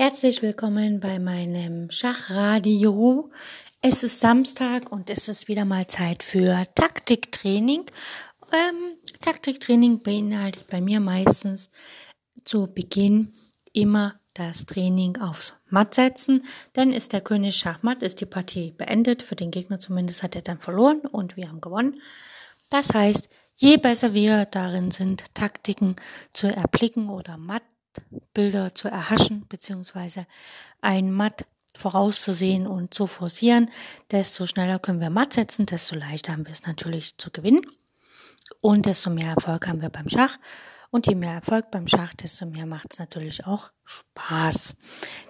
Herzlich willkommen bei meinem Schachradio. Es ist Samstag und es ist wieder mal Zeit für Taktiktraining. Ähm, Taktiktraining beinhaltet bei mir meistens zu Beginn immer das Training aufs Matt setzen, denn ist der König Schachmatt, ist die Partie beendet. Für den Gegner zumindest hat er dann verloren und wir haben gewonnen. Das heißt, je besser wir darin sind, Taktiken zu erblicken oder Matt Bilder zu erhaschen, beziehungsweise ein Matt vorauszusehen und zu forcieren, desto schneller können wir Matt setzen, desto leichter haben wir es natürlich zu gewinnen. Und desto mehr Erfolg haben wir beim Schach. Und je mehr Erfolg beim Schach, desto mehr macht es natürlich auch Spaß.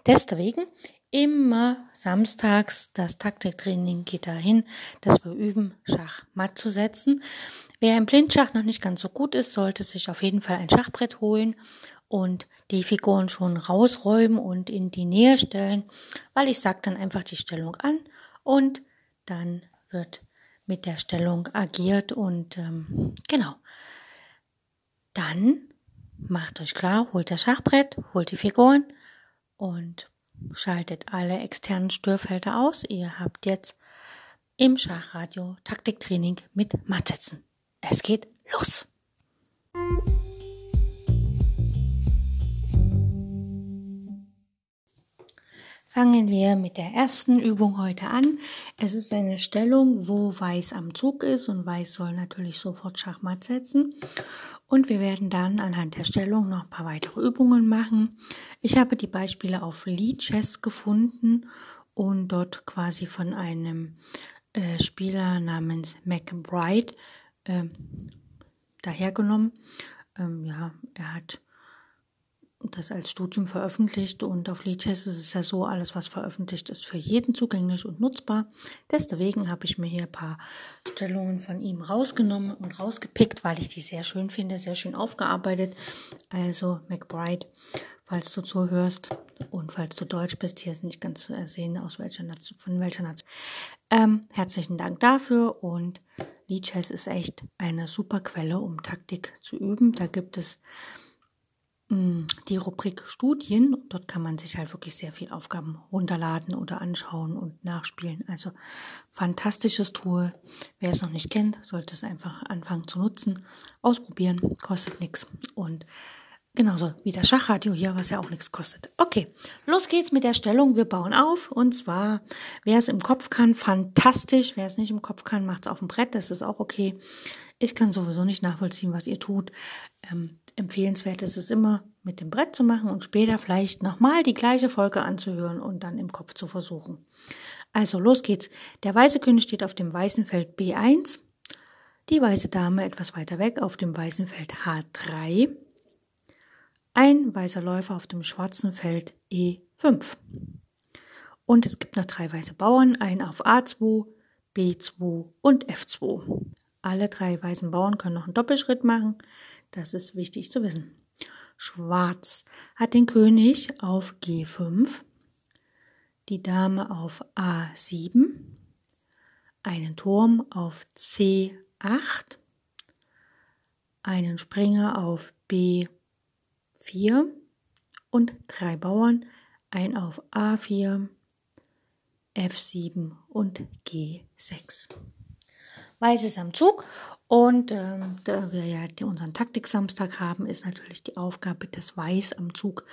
Deswegen immer samstags das Taktiktraining geht dahin, dass wir üben, Schach matt zu setzen. Wer im Blindschach noch nicht ganz so gut ist, sollte sich auf jeden Fall ein Schachbrett holen und die Figuren schon rausräumen und in die Nähe stellen, weil ich sage dann einfach die Stellung an und dann wird mit der Stellung agiert und ähm, genau. Dann macht euch klar, holt das Schachbrett, holt die Figuren und schaltet alle externen Störfelder aus. Ihr habt jetzt im Schachradio Taktiktraining mit Mattsetzen. Es geht los! Fangen wir mit der ersten Übung heute an. Es ist eine Stellung, wo Weiß am Zug ist und Weiß soll natürlich sofort Schachmatt setzen. Und wir werden dann anhand der Stellung noch ein paar weitere Übungen machen. Ich habe die Beispiele auf Leadchess gefunden und dort quasi von einem äh, Spieler namens McBride äh, dahergenommen. Ähm, ja, er hat das als Studium veröffentlicht und auf Lichess ist es ja so, alles was veröffentlicht ist für jeden zugänglich und nutzbar. Deswegen habe ich mir hier ein paar Stellungen von ihm rausgenommen und rausgepickt, weil ich die sehr schön finde, sehr schön aufgearbeitet. Also McBride, falls du zuhörst und falls du Deutsch bist, hier ist nicht ganz zu ersehen, aus welcher Nation, von welcher Nation. Ähm, herzlichen Dank dafür und Lichess ist echt eine super Quelle, um Taktik zu üben. Da gibt es die Rubrik Studien. Dort kann man sich halt wirklich sehr viel Aufgaben runterladen oder anschauen und nachspielen. Also fantastisches Tool. Wer es noch nicht kennt, sollte es einfach anfangen zu nutzen. Ausprobieren, kostet nichts. Und genauso wie das Schachradio hier, was ja auch nichts kostet. Okay, los geht's mit der Stellung. Wir bauen auf. Und zwar, wer es im Kopf kann, fantastisch. Wer es nicht im Kopf kann, macht es auf dem Brett. Das ist auch okay. Ich kann sowieso nicht nachvollziehen, was ihr tut. Ähm, empfehlenswert ist es immer, mit dem Brett zu machen und später vielleicht nochmal die gleiche Folge anzuhören und dann im Kopf zu versuchen. Also los geht's. Der weiße König steht auf dem weißen Feld B1, die weiße Dame etwas weiter weg auf dem weißen Feld H3, ein weißer Läufer auf dem schwarzen Feld E5. Und es gibt noch drei weiße Bauern, einen auf A2, B2 und F2. Alle drei weißen Bauern können noch einen Doppelschritt machen. Das ist wichtig zu wissen. Schwarz hat den König auf G5, die Dame auf A7, einen Turm auf C8, einen Springer auf B4 und drei Bauern, ein auf A4, F7 und G6. Weiß ist am Zug und ähm, da wir ja unseren Taktik-Samstag haben, ist natürlich die Aufgabe, dass Weiß am Zug,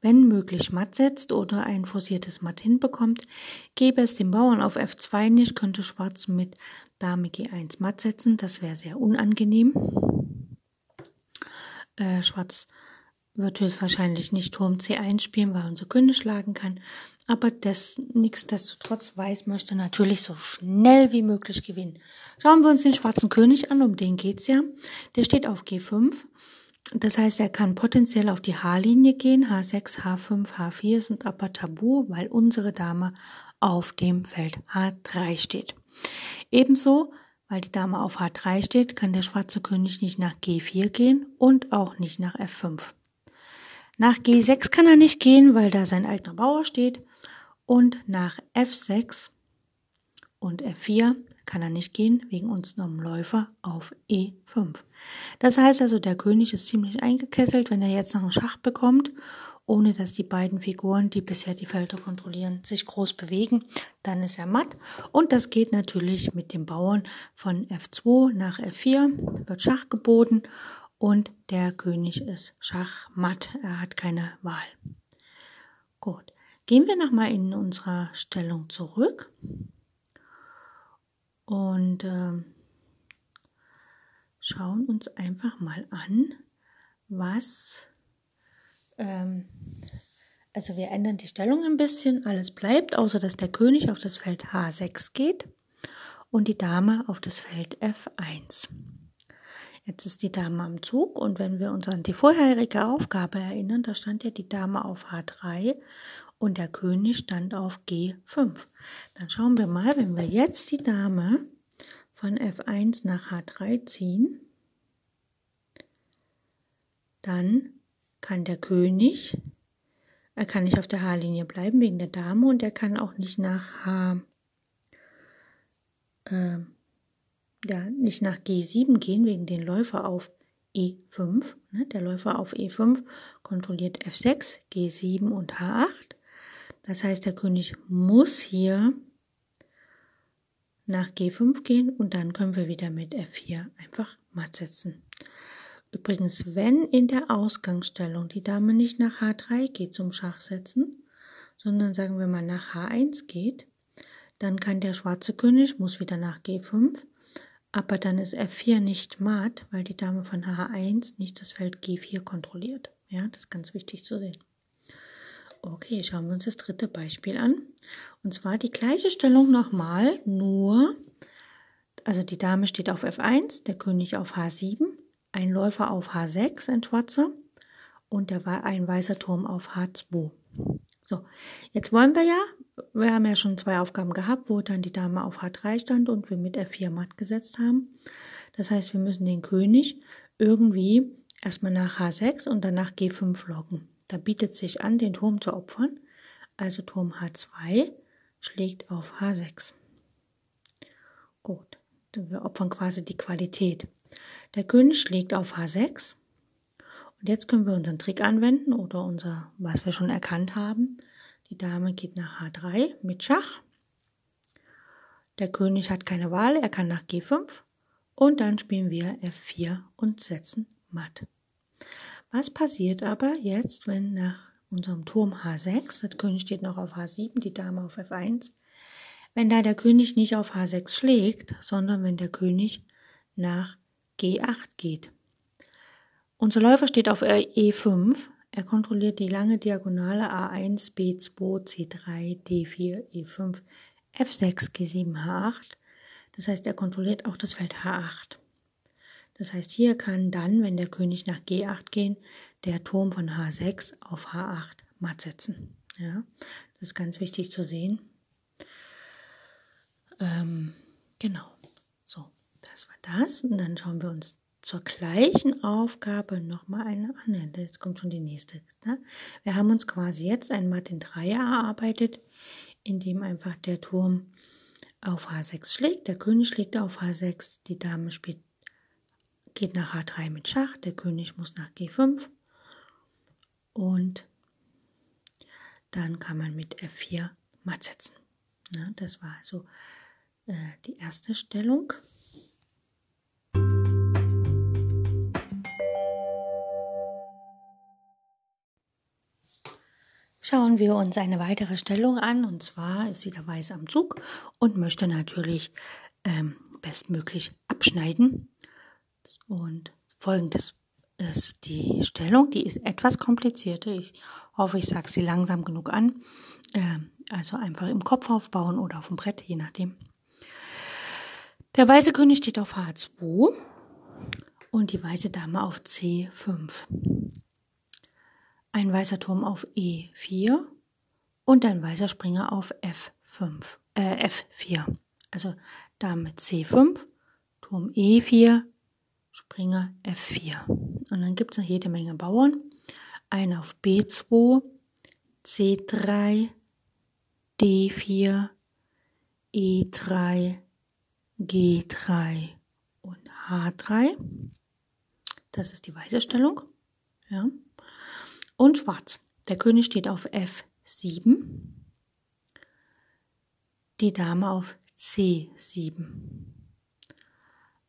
wenn möglich, matt setzt oder ein forciertes Matt hinbekommt. Gäbe es den Bauern auf F2 nicht, könnte Schwarz mit Dame G1 matt setzen. Das wäre sehr unangenehm. Äh, Schwarz wird höchstwahrscheinlich nicht Turm C1 spielen, weil unser König schlagen kann. Aber das nichtsdestotrotz Weiß möchte natürlich so schnell wie möglich gewinnen. Schauen wir uns den schwarzen König an, um den geht's ja. Der steht auf G5. Das heißt, er kann potenziell auf die H-Linie gehen. H6, H5, H4 sind aber tabu, weil unsere Dame auf dem Feld H3 steht. Ebenso, weil die Dame auf H3 steht, kann der schwarze König nicht nach G4 gehen und auch nicht nach F5. Nach G6 kann er nicht gehen, weil da sein alter Bauer steht. Und nach F6 und F4 kann er nicht gehen, wegen unserem Läufer auf E5. Das heißt also, der König ist ziemlich eingekesselt, wenn er jetzt noch einen Schach bekommt ohne dass die beiden Figuren, die bisher die Felder kontrollieren, sich groß bewegen. Dann ist er matt. Und das geht natürlich mit dem Bauern von F2 nach F4, wird Schach geboten und der König ist Schachmatt. Er hat keine Wahl. Gut. Gehen wir nochmal in unserer Stellung zurück und äh, schauen uns einfach mal an, was, ähm, also wir ändern die Stellung ein bisschen, alles bleibt, außer dass der König auf das Feld H6 geht und die Dame auf das Feld F1. Jetzt ist die Dame am Zug und wenn wir uns an die vorherige Aufgabe erinnern, da stand ja die Dame auf H3 und der König stand auf G5. Dann schauen wir mal, wenn wir jetzt die Dame von F1 nach H3 ziehen, dann kann der König, er kann nicht auf der H-Linie bleiben wegen der Dame und er kann auch nicht nach H, äh, ja, nicht nach G7 gehen, wegen den Läufer auf E5. Ne? Der Läufer auf E5 kontrolliert F6, G7 und H8. Das heißt, der König muss hier nach G5 gehen und dann können wir wieder mit F4 einfach matt setzen. Übrigens, wenn in der Ausgangsstellung die Dame nicht nach H3 geht zum Schachsetzen, sondern sagen wir mal nach H1 geht, dann kann der schwarze König, muss wieder nach G5 aber dann ist F4 nicht matt, weil die Dame von H1 nicht das Feld G4 kontrolliert. Ja, das ist ganz wichtig zu sehen. Okay, schauen wir uns das dritte Beispiel an. Und zwar die gleiche Stellung nochmal, nur, also die Dame steht auf F1, der König auf H7, ein Läufer auf H6, ein schwarzer, und der, ein weißer Turm auf H2. So, jetzt wollen wir ja, wir haben ja schon zwei Aufgaben gehabt, wo dann die Dame auf H3 stand und wir mit F4 matt gesetzt haben. Das heißt, wir müssen den König irgendwie erstmal nach H6 und dann nach G5 locken. Da bietet sich an, den Turm zu opfern. Also Turm H2 schlägt auf H6. Gut, wir opfern quasi die Qualität. Der König schlägt auf H6 und jetzt können wir unseren Trick anwenden oder unser, was wir schon erkannt haben. Die Dame geht nach H3 mit Schach. Der König hat keine Wahl, er kann nach G5 und dann spielen wir F4 und setzen matt. Was passiert aber jetzt, wenn nach unserem Turm H6, der König steht noch auf H7, die Dame auf F1, wenn da der König nicht auf H6 schlägt, sondern wenn der König nach G8 geht. Unser Läufer steht auf E5. Er kontrolliert die lange Diagonale A1, B2, C3, D4, E5, F6, G7, H8. Das heißt, er kontrolliert auch das Feld H8. Das heißt, hier kann dann, wenn der König nach G8 gehen, der Turm von H6 auf H8 matt setzen. Ja, das ist ganz wichtig zu sehen. Ähm, genau. So, das war das. Und dann schauen wir uns zur gleichen Aufgabe nochmal eine andere. Jetzt kommt schon die nächste. Ne? Wir haben uns quasi jetzt ein Martin Dreier erarbeitet, in dem einfach der Turm auf H6 schlägt, der König schlägt auf H6, die Dame spielt, geht nach H3 mit Schach, der König muss nach G5 und dann kann man mit F4 matt setzen. Ne? Das war also äh, die erste Stellung. schauen wir uns eine weitere Stellung an. Und zwar ist wieder Weiß am Zug und möchte natürlich ähm, bestmöglich abschneiden. Und folgendes ist die Stellung. Die ist etwas komplizierter. Ich hoffe, ich sage sie langsam genug an. Ähm, also einfach im Kopf aufbauen oder auf dem Brett, je nachdem. Der weiße König steht auf H2 und die weiße Dame auf C5 ein weißer Turm auf E4 und ein weißer Springer auf F5, äh, F4. Also Dame C5, Turm E4, Springer F4. Und dann gibt es noch jede Menge Bauern. Ein auf B2, C3, D4, E3, G3 und H3. Das ist die weiße Stellung. Ja und schwarz. Der König steht auf F7, die Dame auf C7,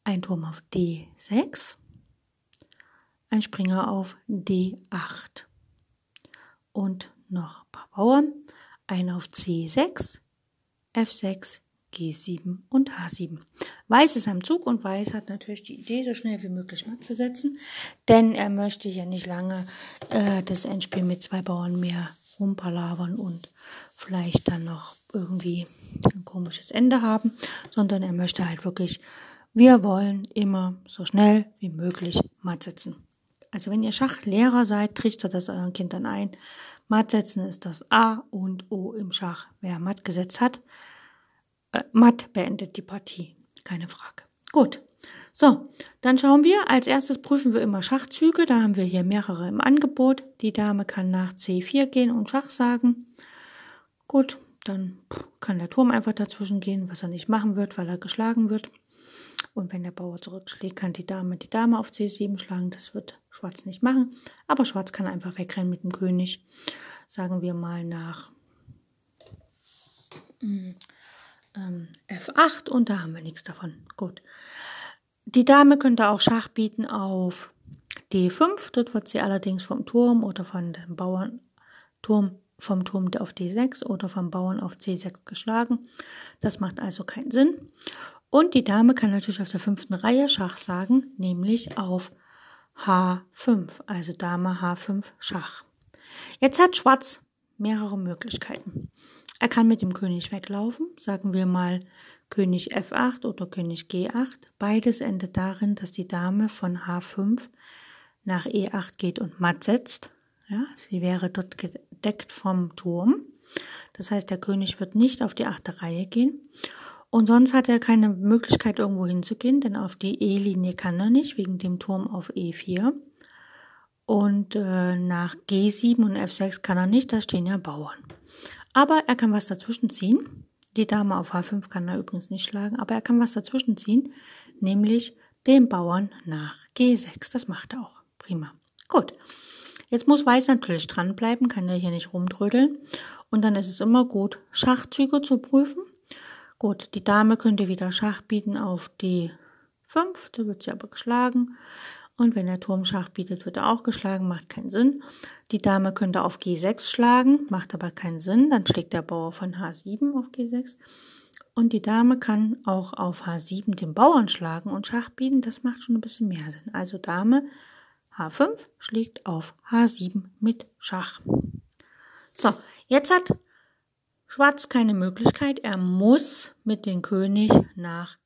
ein Turm auf D6, ein Springer auf D8 und noch ein paar Bauern, ein auf C6, F6, G7 und H7. Weiß ist am Zug und Weiß hat natürlich die Idee, so schnell wie möglich matt zu setzen, denn er möchte ja nicht lange äh, das Endspiel mit zwei Bauern mehr rumpalavern und vielleicht dann noch irgendwie ein komisches Ende haben, sondern er möchte halt wirklich, wir wollen immer so schnell wie möglich matt setzen. Also wenn ihr Schachlehrer seid, trichtert das euren Kindern ein. Matt setzen ist das A und O im Schach. Wer matt gesetzt hat, äh, matt beendet die Partie. Keine Frage. Gut. So, dann schauen wir. Als erstes prüfen wir immer Schachzüge. Da haben wir hier mehrere im Angebot. Die Dame kann nach C4 gehen und Schach sagen. Gut, dann kann der Turm einfach dazwischen gehen, was er nicht machen wird, weil er geschlagen wird. Und wenn der Bauer zurückschlägt, kann die Dame die Dame auf C7 schlagen. Das wird Schwarz nicht machen. Aber Schwarz kann einfach wegrennen mit dem König. Sagen wir mal nach hm, ähm, F8 und da haben wir nichts davon. Gut. Die Dame könnte auch Schach bieten auf D5. Dort wird sie allerdings vom Turm oder von dem Bauernturm vom Turm auf D6 oder vom Bauern auf C6 geschlagen. Das macht also keinen Sinn. Und die Dame kann natürlich auf der fünften Reihe Schach sagen, nämlich auf H5, also Dame H5 Schach. Jetzt hat Schwarz mehrere Möglichkeiten. Er kann mit dem König weglaufen, sagen wir mal König F8 oder König G8. Beides endet darin, dass die Dame von H5 nach E8 geht und matt setzt. Ja, sie wäre dort gedeckt vom Turm. Das heißt, der König wird nicht auf die achte Reihe gehen. Und sonst hat er keine Möglichkeit, irgendwo hinzugehen, denn auf die E-Linie kann er nicht, wegen dem Turm auf E4. Und äh, nach G7 und F6 kann er nicht, da stehen ja Bauern. Aber er kann was dazwischen ziehen. Die Dame auf H5 kann er übrigens nicht schlagen, aber er kann was dazwischen ziehen, nämlich den Bauern nach G6. Das macht er auch. Prima. Gut. Jetzt muss Weiß natürlich dranbleiben, kann er hier nicht rumtrödeln. Und dann ist es immer gut, Schachzüge zu prüfen. Gut, die Dame könnte wieder Schach bieten auf D5, da wird sie aber geschlagen. Und wenn der Turm Schach bietet, wird er auch geschlagen, macht keinen Sinn. Die Dame könnte auf G6 schlagen, macht aber keinen Sinn. Dann schlägt der Bauer von H7 auf G6. Und die Dame kann auch auf H7 den Bauern schlagen und Schach bieten. Das macht schon ein bisschen mehr Sinn. Also Dame H5 schlägt auf H7 mit Schach. So, jetzt hat Schwarz keine Möglichkeit. Er muss mit dem König nach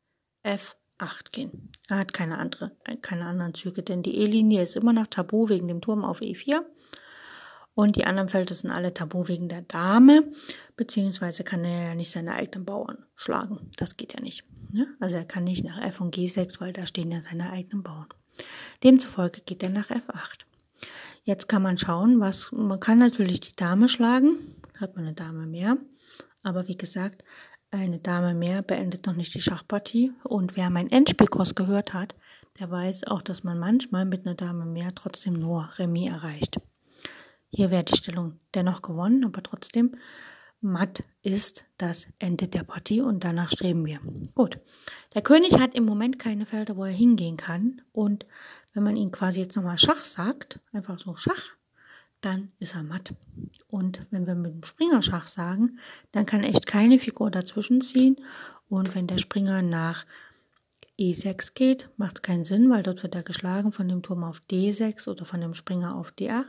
F 8 gehen. Er hat keine andere, keine anderen Züge, denn die E-Linie ist immer noch tabu wegen dem Turm auf E4. Und die anderen Felder sind alle tabu wegen der Dame, beziehungsweise kann er ja nicht seine eigenen Bauern schlagen. Das geht ja nicht. Ne? Also er kann nicht nach F und G6, weil da stehen ja seine eigenen Bauern. Demzufolge geht er nach F8. Jetzt kann man schauen, was, man kann natürlich die Dame schlagen, hat man eine Dame mehr. Aber wie gesagt, eine Dame mehr beendet noch nicht die Schachpartie. Und wer meinen Endspielkurs gehört hat, der weiß auch, dass man manchmal mit einer Dame mehr trotzdem nur Remis erreicht. Hier wäre die Stellung dennoch gewonnen, aber trotzdem matt ist das Ende der Partie und danach streben wir. Gut. Der König hat im Moment keine Felder, wo er hingehen kann. Und wenn man ihn quasi jetzt nochmal Schach sagt, einfach so Schach, dann ist er matt. Und wenn wir mit dem Springer Schach sagen, dann kann echt keine Figur dazwischen ziehen. Und wenn der Springer nach E6 geht, macht es keinen Sinn, weil dort wird er geschlagen von dem Turm auf D6 oder von dem Springer auf D8.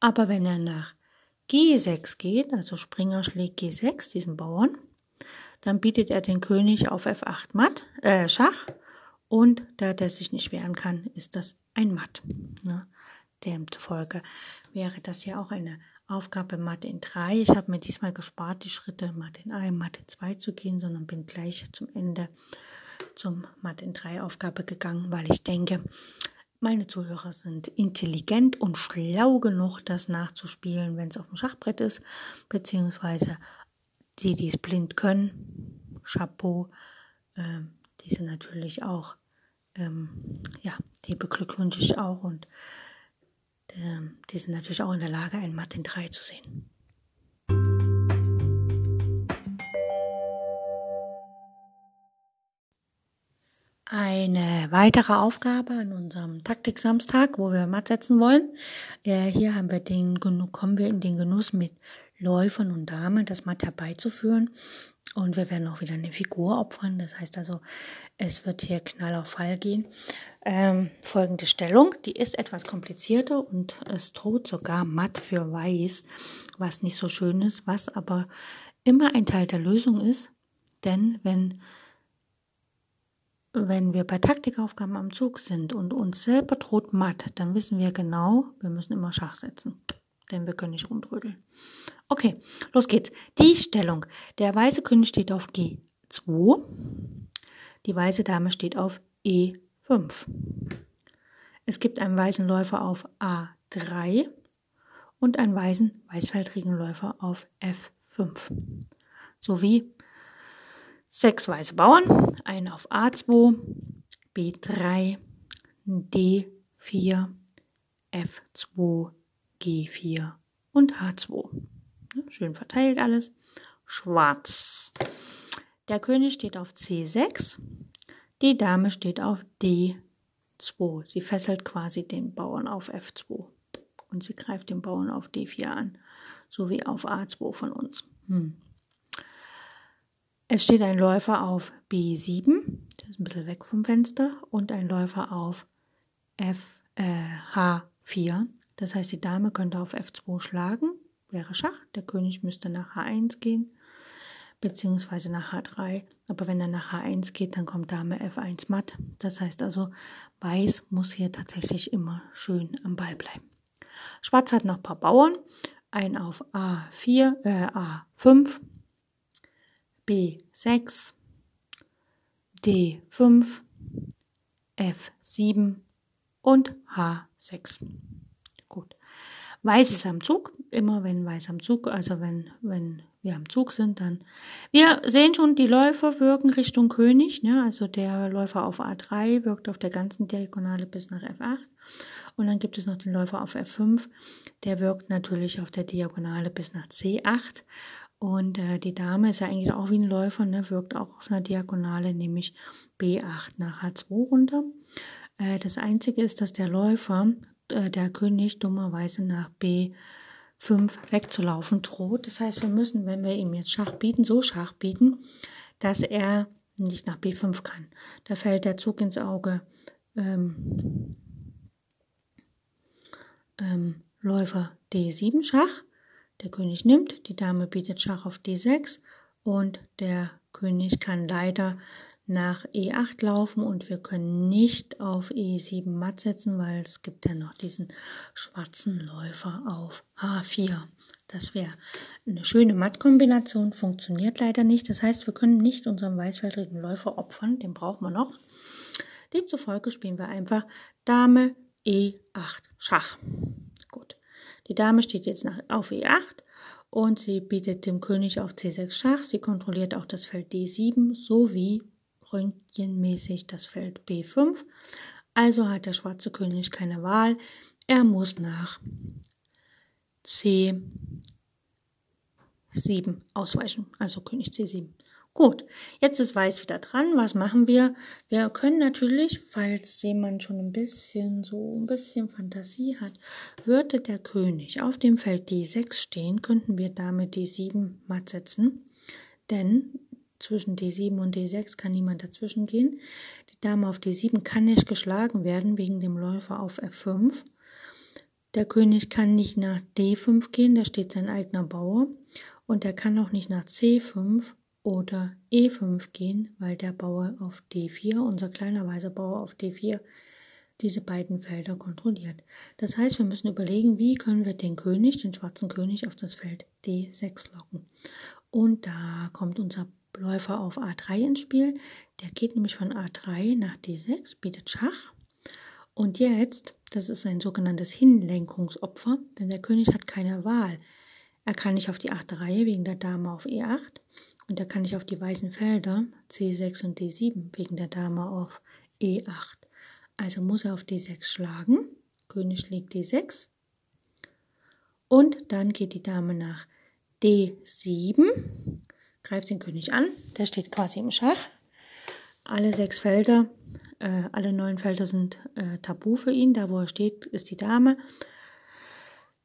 Aber wenn er nach G6 geht, also Springer schlägt G6, diesen Bauern, dann bietet er den König auf F8 Matt, äh, Schach. Und da der sich nicht wehren kann, ist das ein Matt. Ne? Demzufolge wäre das ja auch eine Aufgabe Mathe in 3. Ich habe mir diesmal gespart, die Schritte Mathe in 1, Mathe 2 zu gehen, sondern bin gleich zum Ende zum Mathe in 3 Aufgabe gegangen, weil ich denke, meine Zuhörer sind intelligent und schlau genug, das nachzuspielen, wenn es auf dem Schachbrett ist, beziehungsweise die, die es blind können, Chapeau, äh, die sind natürlich auch, ähm, ja, die beglückwünsche ich auch und die sind natürlich auch in der Lage, einen Matt in 3 zu sehen. Eine weitere Aufgabe an unserem Taktik-Samstag, wo wir Matt setzen wollen. Äh, hier haben wir den, kommen wir in den Genuss mit Läufern und Damen, das Matt herbeizuführen. Und wir werden auch wieder eine Figur opfern. Das heißt also, es wird hier Knall auf Fall gehen. Ähm, folgende Stellung, die ist etwas komplizierter und es droht sogar matt für weiß, was nicht so schön ist, was aber immer ein Teil der Lösung ist. Denn wenn wenn wir bei Taktikaufgaben am Zug sind und uns selber droht matt, dann wissen wir genau, wir müssen immer Schach setzen. Denn wir können nicht rumtrödeln. Okay, los geht's. Die Stellung. Der weiße König steht auf G2. Die weiße Dame steht auf E5. Es gibt einen weißen Läufer auf A3 und einen weißen weißfeldrigen Läufer auf F5. Sowie Sechs weiße Bauern, ein auf A2, B3, D4, F2, G4 und H2. Schön verteilt alles. Schwarz. Der König steht auf C6, die Dame steht auf D2. Sie fesselt quasi den Bauern auf F2 und sie greift den Bauern auf D4 an, sowie auf A2 von uns. Hm. Es steht ein Läufer auf B7, der ist ein bisschen weg vom Fenster, und ein Läufer auf F, äh, H4. Das heißt, die Dame könnte auf F2 schlagen, wäre Schach. Der König müsste nach H1 gehen, beziehungsweise nach H3. Aber wenn er nach H1 geht, dann kommt Dame F1 matt. Das heißt also, Weiß muss hier tatsächlich immer schön am Ball bleiben. Schwarz hat noch ein paar Bauern. Ein auf A4, äh, A5, B6, D5, F7 und H6. Weiß ist am Zug. Immer wenn Weiß am Zug, also wenn, wenn wir am Zug sind, dann. Wir sehen schon, die Läufer wirken Richtung König. Ne? Also der Läufer auf A3 wirkt auf der ganzen Diagonale bis nach F8. Und dann gibt es noch den Läufer auf F5. Der wirkt natürlich auf der Diagonale bis nach C8. Und äh, die Dame ist ja eigentlich auch wie ein Läufer, ne, wirkt auch auf einer Diagonale, nämlich B8 nach H2 runter. Äh, das Einzige ist, dass der Läufer, äh, der König, dummerweise nach B5 wegzulaufen droht. Das heißt, wir müssen, wenn wir ihm jetzt Schach bieten, so Schach bieten, dass er nicht nach B5 kann. Da fällt der Zug ins Auge. Ähm, ähm, Läufer D7 Schach der König nimmt, die Dame bietet Schach auf D6 und der König kann leider nach E8 laufen und wir können nicht auf E7 matt setzen, weil es gibt ja noch diesen schwarzen Läufer auf H4. Das wäre eine schöne Mattkombination, funktioniert leider nicht. Das heißt, wir können nicht unseren weißfeldrigen Läufer opfern, den brauchen wir noch. Demzufolge spielen wir einfach Dame E8 Schach. Die Dame steht jetzt nach, auf E8 und sie bietet dem König auf C6 Schach. Sie kontrolliert auch das Feld D7 sowie röntgenmäßig das Feld B5. Also hat der schwarze König keine Wahl. Er muss nach C7 ausweichen, also König C7. Gut, jetzt ist Weiß wieder dran. Was machen wir? Wir können natürlich, falls jemand schon ein bisschen so ein bisschen Fantasie hat, würde der König auf dem Feld D6 stehen, könnten wir damit D7 matt setzen. Denn zwischen D7 und D6 kann niemand dazwischen gehen. Die Dame auf D7 kann nicht geschlagen werden wegen dem Läufer auf F5. Der König kann nicht nach D5 gehen, da steht sein eigener Bauer. Und er kann auch nicht nach C5 oder E5 gehen, weil der Bauer auf D4, unser kleiner weißer Bauer auf D4, diese beiden Felder kontrolliert. Das heißt, wir müssen überlegen, wie können wir den König, den schwarzen König, auf das Feld D6 locken. Und da kommt unser Läufer auf A3 ins Spiel. Der geht nämlich von A3 nach D6, bietet Schach. Und jetzt, das ist ein sogenanntes Hinlenkungsopfer, denn der König hat keine Wahl. Er kann nicht auf die achte Reihe wegen der Dame auf E8 und da kann ich auf die weißen Felder C6 und D7 wegen der Dame auf E8. Also muss er auf D6 schlagen. König legt D6, Und dann geht die Dame nach D7, greift den König an, der steht quasi im Schach. Alle sechs Felder, äh, alle neun Felder sind äh, tabu für ihn. Da, wo er steht, ist die Dame.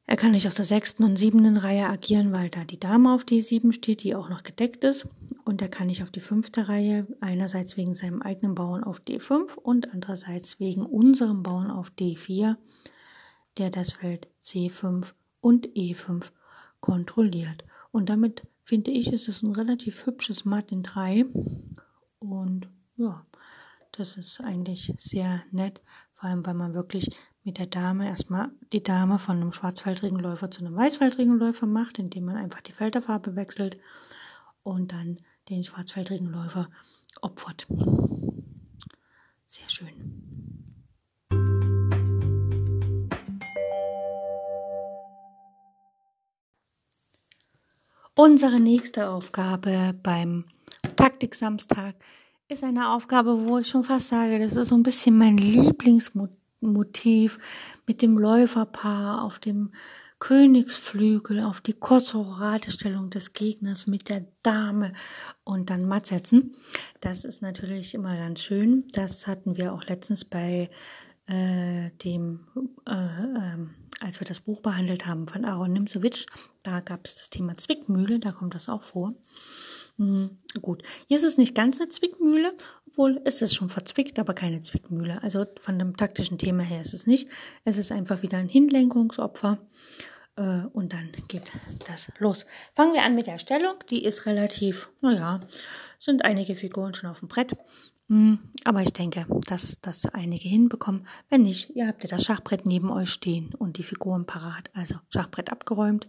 Er kann nicht auf der sechsten und siebten Reihe agieren, weil da die Dame auf D7 steht, die auch noch gedeckt ist. Und er kann nicht auf die fünfte Reihe, einerseits wegen seinem eigenen Bauern auf D5 und andererseits wegen unserem Bauern auf D4, der das Feld C5 und E5 kontrolliert. Und damit finde ich, ist es ein relativ hübsches Matt in 3. Und ja, das ist eigentlich sehr nett, vor allem weil man wirklich mit der Dame erstmal die Dame von einem schwarzfeldrigen Läufer zu einem weißfeldrigen Läufer macht, indem man einfach die Felderfarbe wechselt und dann den schwarzfeldrigen Läufer opfert. Sehr schön. Unsere nächste Aufgabe beim Taktik-Samstag ist eine Aufgabe, wo ich schon fast sage, das ist so ein bisschen mein Lieblingsmotiv Motiv mit dem Läuferpaar auf dem Königsflügel auf die kurze Ratestellung des Gegners mit der Dame und dann matt setzen. Das ist natürlich immer ganz schön. Das hatten wir auch letztens bei äh, dem, äh, äh, als wir das Buch behandelt haben von Aaron Nimzowitsch. Da gab es das Thema Zwickmühle, da kommt das auch vor. Mhm, gut, hier ist es nicht ganz eine Zwickmühle, obwohl es ist schon verzwickt, aber keine Zwickmühle. Also von dem taktischen Thema her ist es nicht. Es ist einfach wieder ein Hinlenkungsopfer äh, und dann geht das los. Fangen wir an mit der Stellung. Die ist relativ, naja, sind einige Figuren schon auf dem Brett. Mhm, aber ich denke, dass das einige hinbekommen. Wenn nicht, ihr habt ja das Schachbrett neben euch stehen und die Figuren parat. Also Schachbrett abgeräumt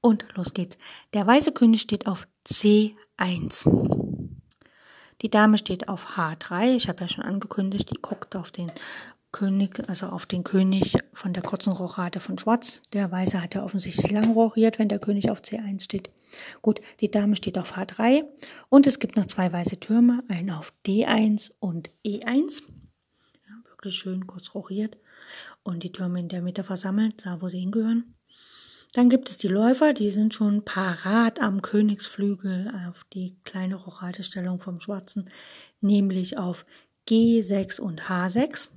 und los geht's. Der weiße König steht auf C1. 1. Die Dame steht auf H3. Ich habe ja schon angekündigt, die guckt auf den König, also auf den König von der kurzen Rochade von Schwarz. Der Weiße hat ja offensichtlich lang rochiert, wenn der König auf C1 steht. Gut, die Dame steht auf H3 und es gibt noch zwei weiße Türme, einen auf D1 und E1. Ja, wirklich schön kurz rochiert und die Türme in der Mitte versammelt, da wo sie hingehören. Dann gibt es die Läufer, die sind schon parat am Königsflügel auf die kleine Rochadestellung vom Schwarzen, nämlich auf G6 und H6,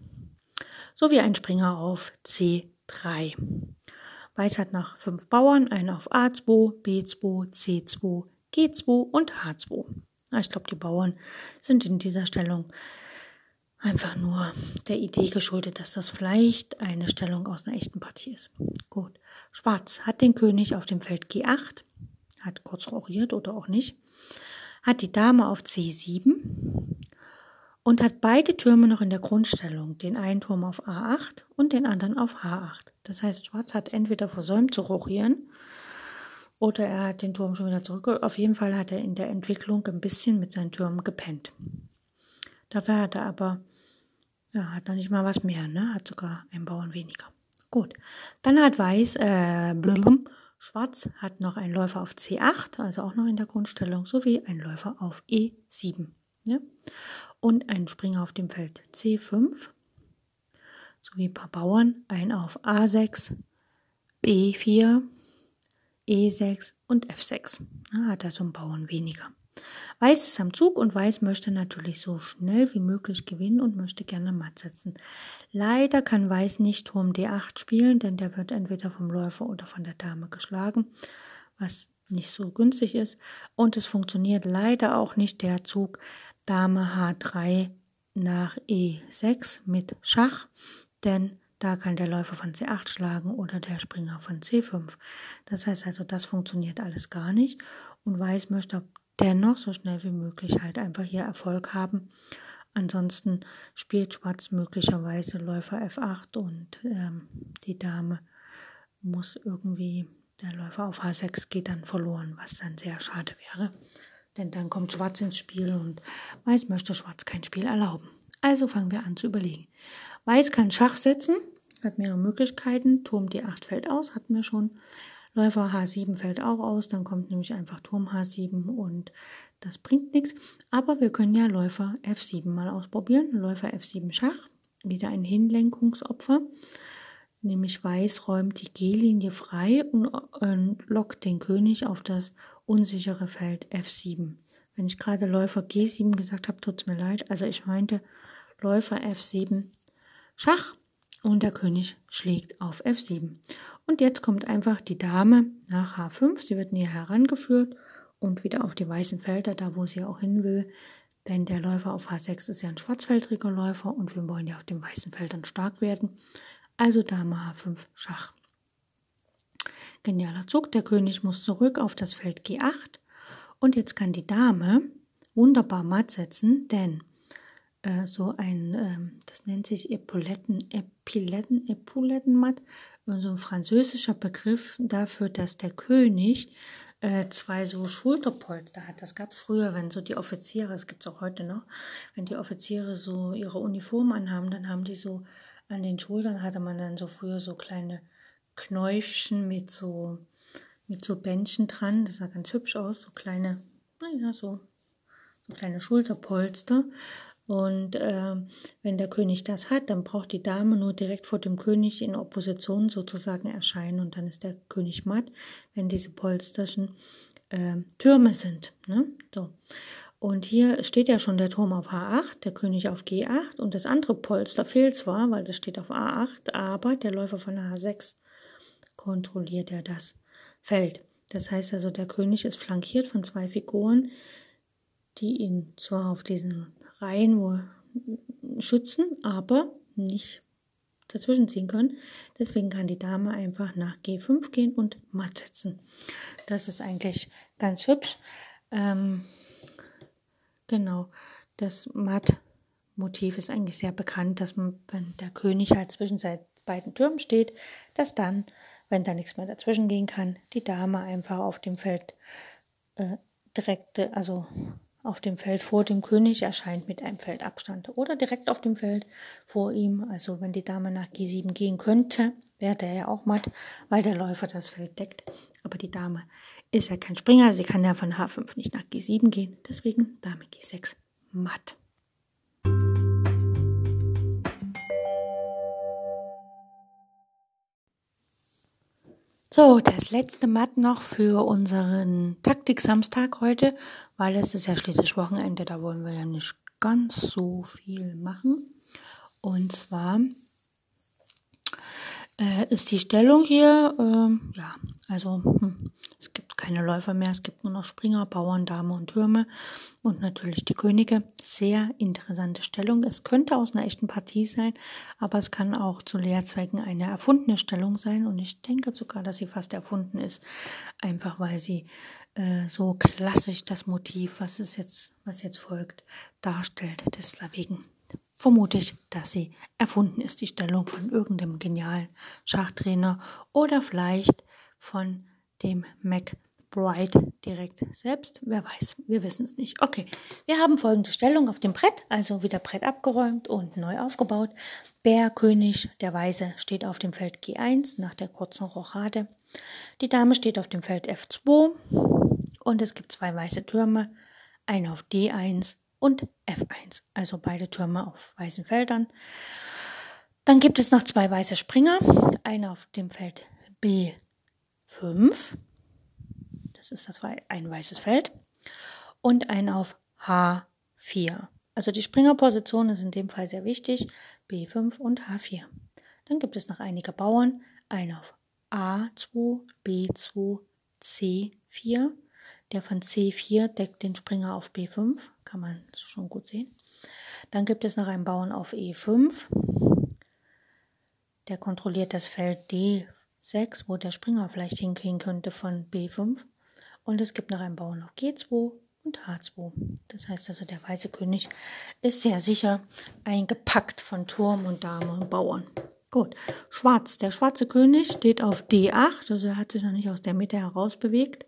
sowie ein Springer auf C3. Weiß hat noch fünf Bauern, einen auf A2, B2, C2, G2 und H2. Ich glaube, die Bauern sind in dieser Stellung einfach nur der Idee geschuldet, dass das vielleicht eine Stellung aus einer echten Partie ist. Gut. Schwarz hat den König auf dem Feld G8, hat kurz rochiert oder auch nicht, hat die Dame auf C7 und hat beide Türme noch in der Grundstellung, den einen Turm auf A8 und den anderen auf H8. Das heißt, Schwarz hat entweder versäumt zu rochieren oder er hat den Turm schon wieder zurück. Auf jeden Fall hat er in der Entwicklung ein bisschen mit seinen Türmen gepennt. Dafür hat er aber ja, hat da nicht mal was mehr, ne? Hat sogar einen Bauern weniger. Gut. Dann hat Weiß, äh, blum, Schwarz hat noch einen Läufer auf C8, also auch noch in der Grundstellung, sowie einen Läufer auf E7. Ne? Und einen Springer auf dem Feld C5, sowie ein paar Bauern, einen auf A6, B4, E6 und F6. Ne? Hat also einen Bauern weniger. Weiß ist am Zug und Weiß möchte natürlich so schnell wie möglich gewinnen und möchte gerne matt setzen. Leider kann Weiß nicht Turm D8 spielen, denn der wird entweder vom Läufer oder von der Dame geschlagen, was nicht so günstig ist. Und es funktioniert leider auch nicht der Zug Dame H3 nach E6 mit Schach, denn da kann der Läufer von C8 schlagen oder der Springer von C5. Das heißt also, das funktioniert alles gar nicht. Und Weiß möchte dennoch so schnell wie möglich halt einfach hier Erfolg haben. Ansonsten spielt Schwarz möglicherweise Läufer F8 und ähm, die Dame muss irgendwie, der Läufer auf H6 geht dann verloren, was dann sehr schade wäre. Denn dann kommt Schwarz ins Spiel und Weiß möchte Schwarz kein Spiel erlauben. Also fangen wir an zu überlegen. Weiß kann Schach setzen, hat mehrere Möglichkeiten. Turm D8 fällt aus, hatten wir schon. Läufer H7 fällt auch aus, dann kommt nämlich einfach Turm H7 und das bringt nichts. Aber wir können ja Läufer F7 mal ausprobieren. Läufer F7 Schach, wieder ein Hinlenkungsopfer. Nämlich Weiß räumt die G-Linie frei und lockt den König auf das unsichere Feld F7. Wenn ich gerade Läufer G7 gesagt habe, tut's mir leid. Also ich meinte Läufer F7 Schach und der König schlägt auf F7. Und jetzt kommt einfach die Dame nach H5. Sie wird näher herangeführt und wieder auf die weißen Felder, da wo sie auch hin will. Denn der Läufer auf H6 ist ja ein schwarzfeldriger Läufer und wir wollen ja auf den weißen Feldern stark werden. Also Dame H5 Schach. Genialer Zug, der König muss zurück auf das Feld G8 und jetzt kann die Dame wunderbar matt setzen, denn äh, so ein, äh, das nennt sich Epauletten, Epiletten, Epaulettenmatt, so ein französischer Begriff dafür, dass der König äh, zwei so Schulterpolster hat. Das gab es früher, wenn so die Offiziere, das gibt es auch heute noch, wenn die Offiziere so ihre Uniform anhaben, dann haben die so an den Schultern hatte man dann so früher so kleine Knäufchen mit so mit so Bändchen dran. Das sah ganz hübsch aus, so kleine, naja, so, so kleine Schulterpolster. Und äh, wenn der König das hat, dann braucht die Dame nur direkt vor dem König in Opposition sozusagen erscheinen und dann ist der König matt, wenn diese Polsterchen äh, Türme sind. Ne? So. Und hier steht ja schon der Turm auf H8, der König auf G8 und das andere Polster fehlt zwar, weil das steht auf A8, aber der Läufer von H6 kontrolliert ja das Feld. Das heißt also, der König ist flankiert von zwei Figuren, die ihn zwar auf diesen Reihen wohl schützen, aber nicht dazwischen ziehen können. Deswegen kann die Dame einfach nach G5 gehen und matt setzen. Das ist eigentlich ganz hübsch. Ähm, Genau, das Matt-Motiv ist eigentlich sehr bekannt, dass man, wenn der König halt zwischen seinen beiden Türmen steht, dass dann, wenn da nichts mehr dazwischen gehen kann, die Dame einfach auf dem Feld äh, direkt, also auf dem Feld vor dem König erscheint mit einem Feldabstand oder direkt auf dem Feld vor ihm. Also wenn die Dame nach G7 gehen könnte, wäre der ja auch matt, weil der Läufer das Feld deckt. Aber die Dame ist ja kein Springer, sie kann ja von H5 nicht nach G7 gehen, deswegen Dame G6 matt. So, das letzte Matt noch für unseren Taktik-Samstag heute, weil es ist ja schließlich Wochenende, da wollen wir ja nicht ganz so viel machen. Und zwar äh, ist die Stellung hier, äh, ja, also hm, es keine Läufer mehr, es gibt nur noch Springer, Bauern, Dame und Türme und natürlich die Könige. Sehr interessante Stellung. Es könnte aus einer echten Partie sein, aber es kann auch zu Lehrzwecken eine erfundene Stellung sein und ich denke sogar, dass sie fast erfunden ist, einfach weil sie äh, so klassisch das Motiv, was es jetzt, was jetzt folgt, darstellt. Deswegen vermute ich, dass sie erfunden ist, die Stellung von irgendeinem genialen Schachtrainer oder vielleicht von dem Mac Bride direkt selbst. Wer weiß, wir wissen es nicht. Okay, wir haben folgende Stellung auf dem Brett, also wieder Brett abgeräumt und neu aufgebaut. Bär, König, der Weise steht auf dem Feld G1 nach der kurzen Rochade. Die Dame steht auf dem Feld F2 und es gibt zwei weiße Türme, eine auf D1 und F1, also beide Türme auf weißen Feldern. Dann gibt es noch zwei weiße Springer, einer auf dem Feld B5 das ist das ein weißes Feld, und ein auf H4. Also die Springerposition ist in dem Fall sehr wichtig, B5 und H4. Dann gibt es noch einige Bauern, ein auf A2, B2, C4. Der von C4 deckt den Springer auf B5, kann man schon gut sehen. Dann gibt es noch einen Bauern auf E5. Der kontrolliert das Feld D6, wo der Springer vielleicht hinkriegen könnte von B5. Und es gibt noch einen Bauern auf G2 und H2. Das heißt also, der weiße König ist sehr sicher eingepackt von Turm und Dame und Bauern. Gut, schwarz. Der schwarze König steht auf D8, also er hat sich noch nicht aus der Mitte heraus bewegt.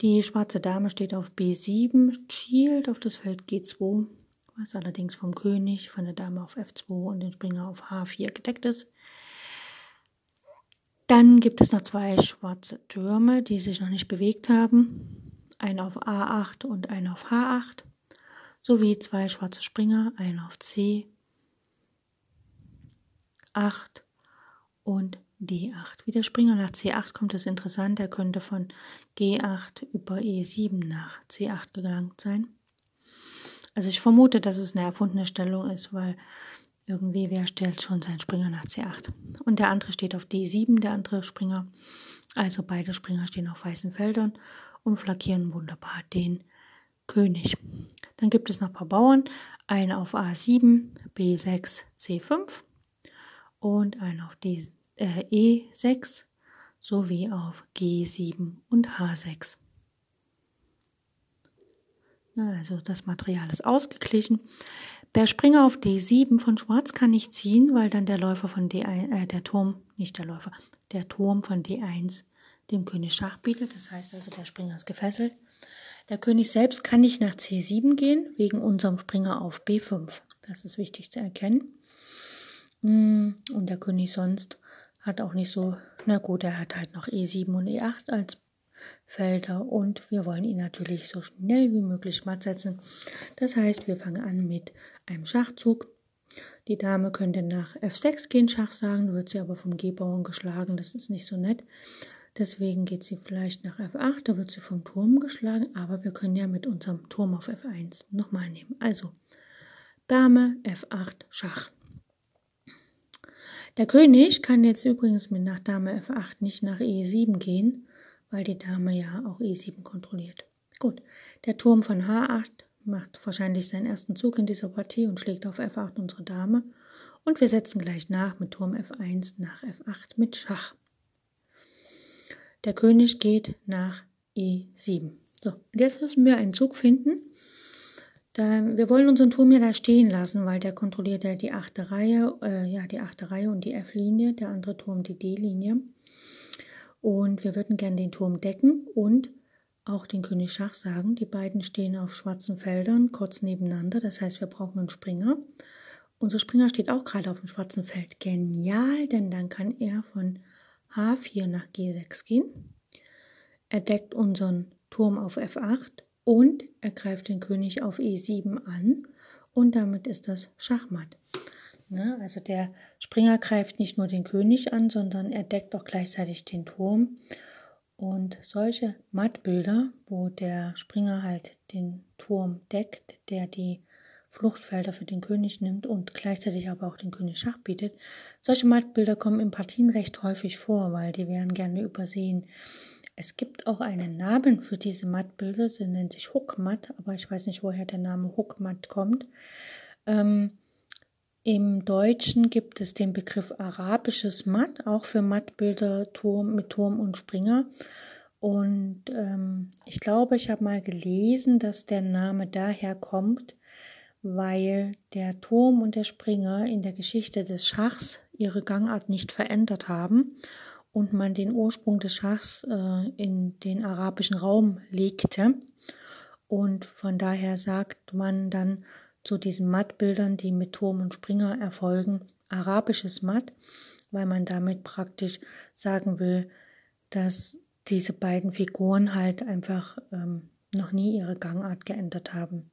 Die schwarze Dame steht auf B7, schielt auf das Feld G2, was allerdings vom König, von der Dame auf F2 und den Springer auf H4 gedeckt ist. Dann gibt es noch zwei schwarze Türme, die sich noch nicht bewegt haben. Einer auf A8 und einer auf H8. Sowie zwei schwarze Springer, einer auf C8 und D8. Wie der Springer nach C8 kommt, ist interessant. Er könnte von G8 über E7 nach C8 gelangt sein. Also ich vermute, dass es eine erfundene Stellung ist, weil irgendwie wer stellt schon seinen Springer nach C8. Und der andere steht auf D7, der andere Springer. Also beide Springer stehen auf weißen Feldern und flankieren wunderbar den König. Dann gibt es noch ein paar Bauern. Einen auf A7, B6, C5 und einen auf D, äh, E6 sowie auf G7 und H6. Also das Material ist ausgeglichen. Der Springer auf D7 von Schwarz kann nicht ziehen, weil dann der Läufer von D1, äh, der Turm, nicht der Läufer, der Turm von D1 dem König Schach bietet. Das heißt also, der Springer ist gefesselt. Der König selbst kann nicht nach C7 gehen, wegen unserem Springer auf B5. Das ist wichtig zu erkennen. Hm, und der König sonst hat auch nicht so, na gut, er hat halt noch E7 und E8 als Felder und wir wollen ihn natürlich so schnell wie möglich matt setzen. Das heißt, wir fangen an mit einem Schachzug. Die Dame könnte nach F6 gehen, Schach sagen, wird sie aber vom G-Bauern geschlagen, das ist nicht so nett. Deswegen geht sie vielleicht nach F8, da wird sie vom Turm geschlagen, aber wir können ja mit unserem Turm auf F1 nochmal nehmen. Also Dame, F8, Schach. Der König kann jetzt übrigens mit nach Dame F8 nicht nach E7 gehen, weil die Dame ja auch E7 kontrolliert. Gut, der Turm von H8 macht wahrscheinlich seinen ersten Zug in dieser Partie und schlägt auf F8 unsere Dame. Und wir setzen gleich nach mit Turm F1 nach F8 mit Schach. Der König geht nach E7. So, jetzt müssen wir einen Zug finden. Da, wir wollen unseren Turm ja da stehen lassen, weil der kontrolliert ja die achte Reihe, äh, ja die achte Reihe und die F-Linie, der andere Turm die D-Linie. Und wir würden gern den Turm decken und auch den König Schach sagen. Die beiden stehen auf schwarzen Feldern kurz nebeneinander. Das heißt, wir brauchen einen Springer. Unser Springer steht auch gerade auf dem schwarzen Feld. Genial, denn dann kann er von H4 nach G6 gehen. Er deckt unseren Turm auf F8 und er greift den König auf E7 an und damit ist das Schachmatt. Ne? Also der Springer greift nicht nur den König an, sondern er deckt auch gleichzeitig den Turm. Und solche Mattbilder, wo der Springer halt den Turm deckt, der die Fluchtfelder für den König nimmt und gleichzeitig aber auch den König Schach bietet, solche Mattbilder kommen in Partien recht häufig vor, weil die werden gerne übersehen. Es gibt auch einen Namen für diese Mattbilder, sie nennt sich Hookmatt, aber ich weiß nicht, woher der Name Hookmatt kommt. Ähm, im Deutschen gibt es den Begriff arabisches Matt, auch für Mattbilder Turm, mit Turm und Springer. Und ähm, ich glaube, ich habe mal gelesen, dass der Name daher kommt, weil der Turm und der Springer in der Geschichte des Schachs ihre Gangart nicht verändert haben und man den Ursprung des Schachs äh, in den arabischen Raum legte. Und von daher sagt man dann, zu diesen Mattbildern, die mit Turm und Springer erfolgen, arabisches Matt, weil man damit praktisch sagen will, dass diese beiden Figuren halt einfach ähm, noch nie ihre Gangart geändert haben.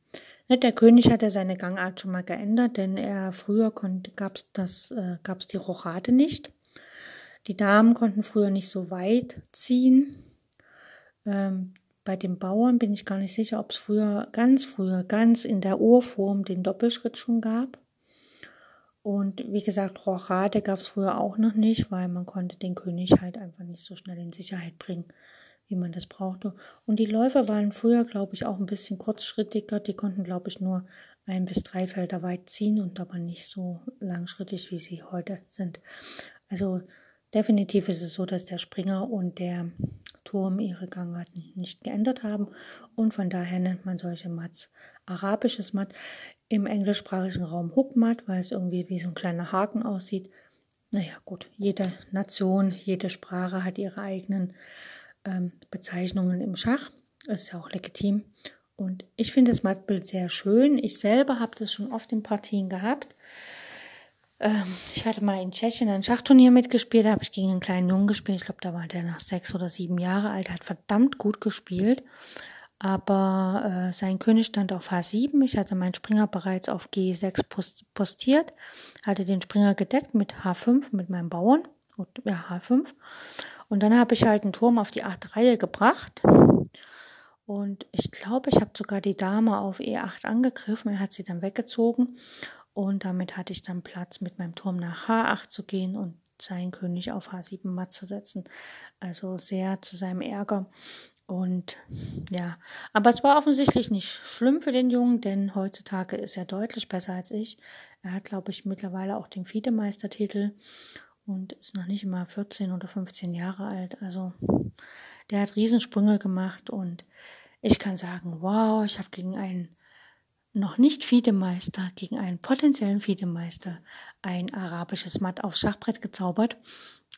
Ne, der König hatte seine Gangart schon mal geändert, denn er früher gab es das, äh, gab's die Rochade nicht. Die Damen konnten früher nicht so weit ziehen. Ähm, bei den Bauern bin ich gar nicht sicher, ob es früher, ganz früher, ganz in der Urform den Doppelschritt schon gab. Und wie gesagt, Rochade gab es früher auch noch nicht, weil man konnte den König halt einfach nicht so schnell in Sicherheit bringen, wie man das brauchte. Und die Läufer waren früher, glaube ich, auch ein bisschen kurzschrittiger. Die konnten, glaube ich, nur ein bis drei Felder weit ziehen und aber nicht so langschrittig, wie sie heute sind. Also definitiv ist es so, dass der Springer und der Turm ihre Gangarten nicht geändert haben und von daher nennt man solche Mats arabisches Matt, im englischsprachigen Raum Hookmat, weil es irgendwie wie so ein kleiner Haken aussieht. Naja gut, jede Nation, jede Sprache hat ihre eigenen ähm, Bezeichnungen im Schach, ist ja auch legitim und ich finde das Mattbild sehr schön. Ich selber habe das schon oft in Partien gehabt. Ähm, ich hatte mal in Tschechien ein Schachturnier mitgespielt, da habe ich gegen einen kleinen Jungen gespielt. Ich glaube, da war der nach sechs oder sieben Jahre alt, hat verdammt gut gespielt. Aber äh, sein König stand auf H7. Ich hatte meinen Springer bereits auf G6 postiert, hatte den Springer gedeckt mit H5 mit meinem Bauern. ja, H5. Und dann habe ich halt einen Turm auf die 8 Reihe gebracht. Und ich glaube, ich habe sogar die Dame auf E8 angegriffen. Er hat sie dann weggezogen. Und damit hatte ich dann Platz, mit meinem Turm nach H8 zu gehen und seinen König auf H7 matt zu setzen. Also sehr zu seinem Ärger. Und ja, aber es war offensichtlich nicht schlimm für den Jungen, denn heutzutage ist er deutlich besser als ich. Er hat, glaube ich, mittlerweile auch den Fiedemeistertitel und ist noch nicht mal 14 oder 15 Jahre alt. Also der hat Riesensprünge gemacht und ich kann sagen, wow, ich habe gegen einen noch nicht Fiedemeister, gegen einen potenziellen Fiedemeister ein arabisches Matt aufs Schachbrett gezaubert.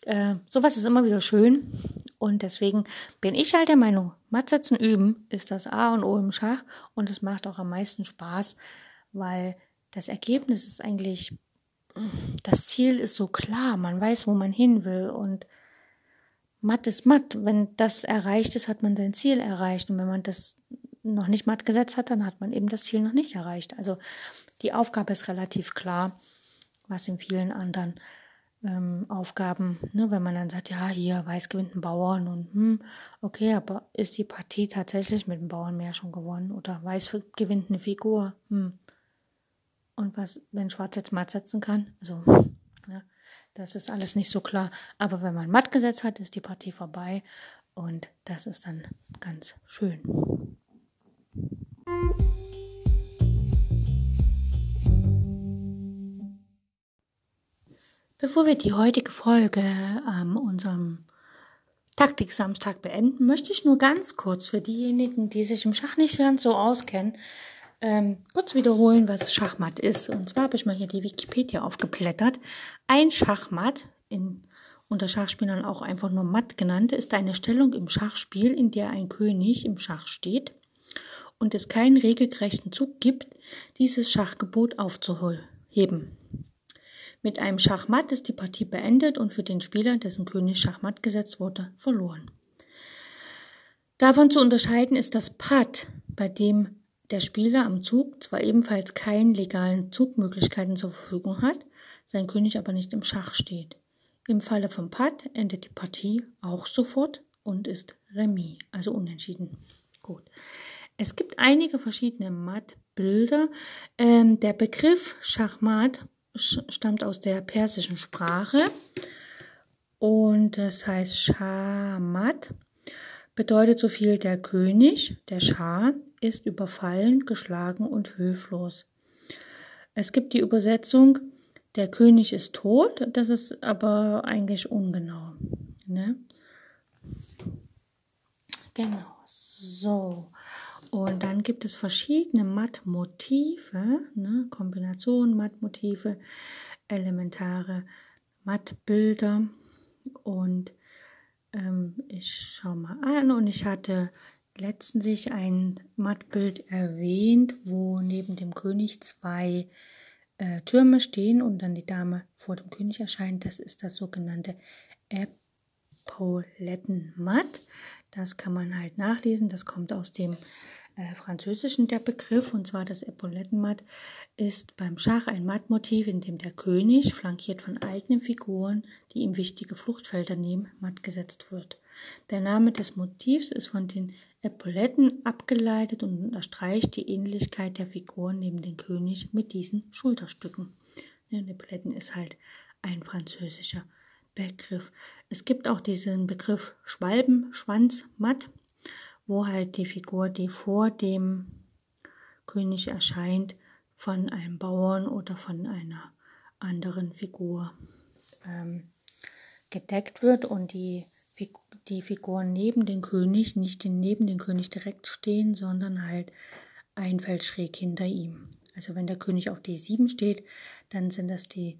Äh, sowas ist immer wieder schön. Und deswegen bin ich halt der Meinung, Mattsetzen üben ist das A und O im Schach. Und es macht auch am meisten Spaß, weil das Ergebnis ist eigentlich, das Ziel ist so klar, man weiß, wo man hin will. Und matt ist matt. Wenn das erreicht ist, hat man sein Ziel erreicht. Und wenn man das noch nicht matt gesetzt hat, dann hat man eben das Ziel noch nicht erreicht. Also die Aufgabe ist relativ klar, was in vielen anderen ähm, Aufgaben, ne, wenn man dann sagt, ja, hier, Weiß gewinnt einen Bauern und hm, okay, aber ist die Partie tatsächlich mit dem Bauern mehr schon gewonnen oder Weiß gewinnt eine Figur, hm. Und was, wenn Schwarz jetzt matt setzen kann, also, ne, das ist alles nicht so klar. Aber wenn man matt gesetzt hat, ist die Partie vorbei und das ist dann ganz schön. Bevor wir die heutige Folge ähm, unserem Taktik-Samstag beenden, möchte ich nur ganz kurz für diejenigen, die sich im Schach nicht ganz so auskennen, ähm, kurz wiederholen, was Schachmatt ist. Und zwar habe ich mal hier die Wikipedia aufgeblättert. Ein Schachmatt, in, unter Schachspielern auch einfach nur Matt genannt, ist eine Stellung im Schachspiel, in der ein König im Schach steht und es keinen regelgerechten Zug gibt, dieses Schachgebot aufzuheben. Mit einem Schachmatt ist die Partie beendet und für den Spieler, dessen König Schachmatt gesetzt wurde, verloren. Davon zu unterscheiden ist das Patt, bei dem der Spieler am Zug zwar ebenfalls keinen legalen Zugmöglichkeiten zur Verfügung hat, sein König aber nicht im Schach steht. Im Falle vom Patt endet die Partie auch sofort und ist Remis, also unentschieden. Gut. Es gibt einige verschiedene Matt-Bilder. Ähm, der Begriff Schachmat stammt aus der persischen Sprache und das heißt Schamat bedeutet so viel der König, der Schah, ist überfallen, geschlagen und höflos. Es gibt die Übersetzung, der König ist tot, das ist aber eigentlich ungenau. Ne? Genau, so. Und dann gibt es verschiedene Mattmotive, ne, Kombinationen, Mattmotive, elementare Mattbilder. Und ähm, ich schaue mal an und ich hatte letztens ein Mattbild erwähnt, wo neben dem König zwei äh, Türme stehen und dann die Dame vor dem König erscheint. Das ist das sogenannte Epaulettenmatt. Das kann man halt nachlesen. Das kommt aus dem äh, Französischen der Begriff, und zwar das Epaulettenmatt, ist beim Schach ein Mattmotiv, in dem der König, flankiert von eigenen Figuren, die ihm wichtige Fluchtfelder nehmen, matt gesetzt wird. Der Name des Motivs ist von den Epauletten abgeleitet und unterstreicht die Ähnlichkeit der Figuren neben dem König mit diesen Schulterstücken. Epauletten ist halt ein französischer Begriff. Es gibt auch diesen Begriff Schwalben, Schwanz, Matt wo halt die Figur, die vor dem König erscheint, von einem Bauern oder von einer anderen Figur ähm, gedeckt wird und die, die Figuren neben dem König nicht neben dem König direkt stehen, sondern halt ein Feld schräg hinter ihm. Also wenn der König auf D7 steht, dann sind das die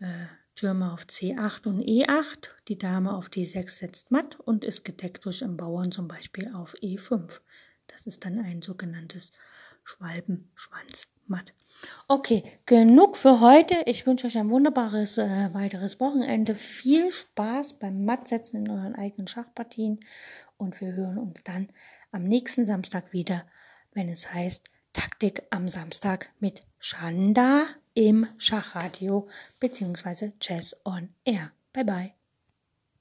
äh, Türme auf C8 und E8, die Dame auf D6 setzt matt und ist gedeckt durch einen Bauern zum Beispiel auf E5. Das ist dann ein sogenanntes Schwalbenschwanz matt. Okay, genug für heute. Ich wünsche euch ein wunderbares äh, weiteres Wochenende. Viel Spaß beim Mattsetzen in euren eigenen Schachpartien und wir hören uns dann am nächsten Samstag wieder, wenn es heißt Taktik am Samstag mit Shanda im Schachradio bzw. Jazz on Air. Bye bye.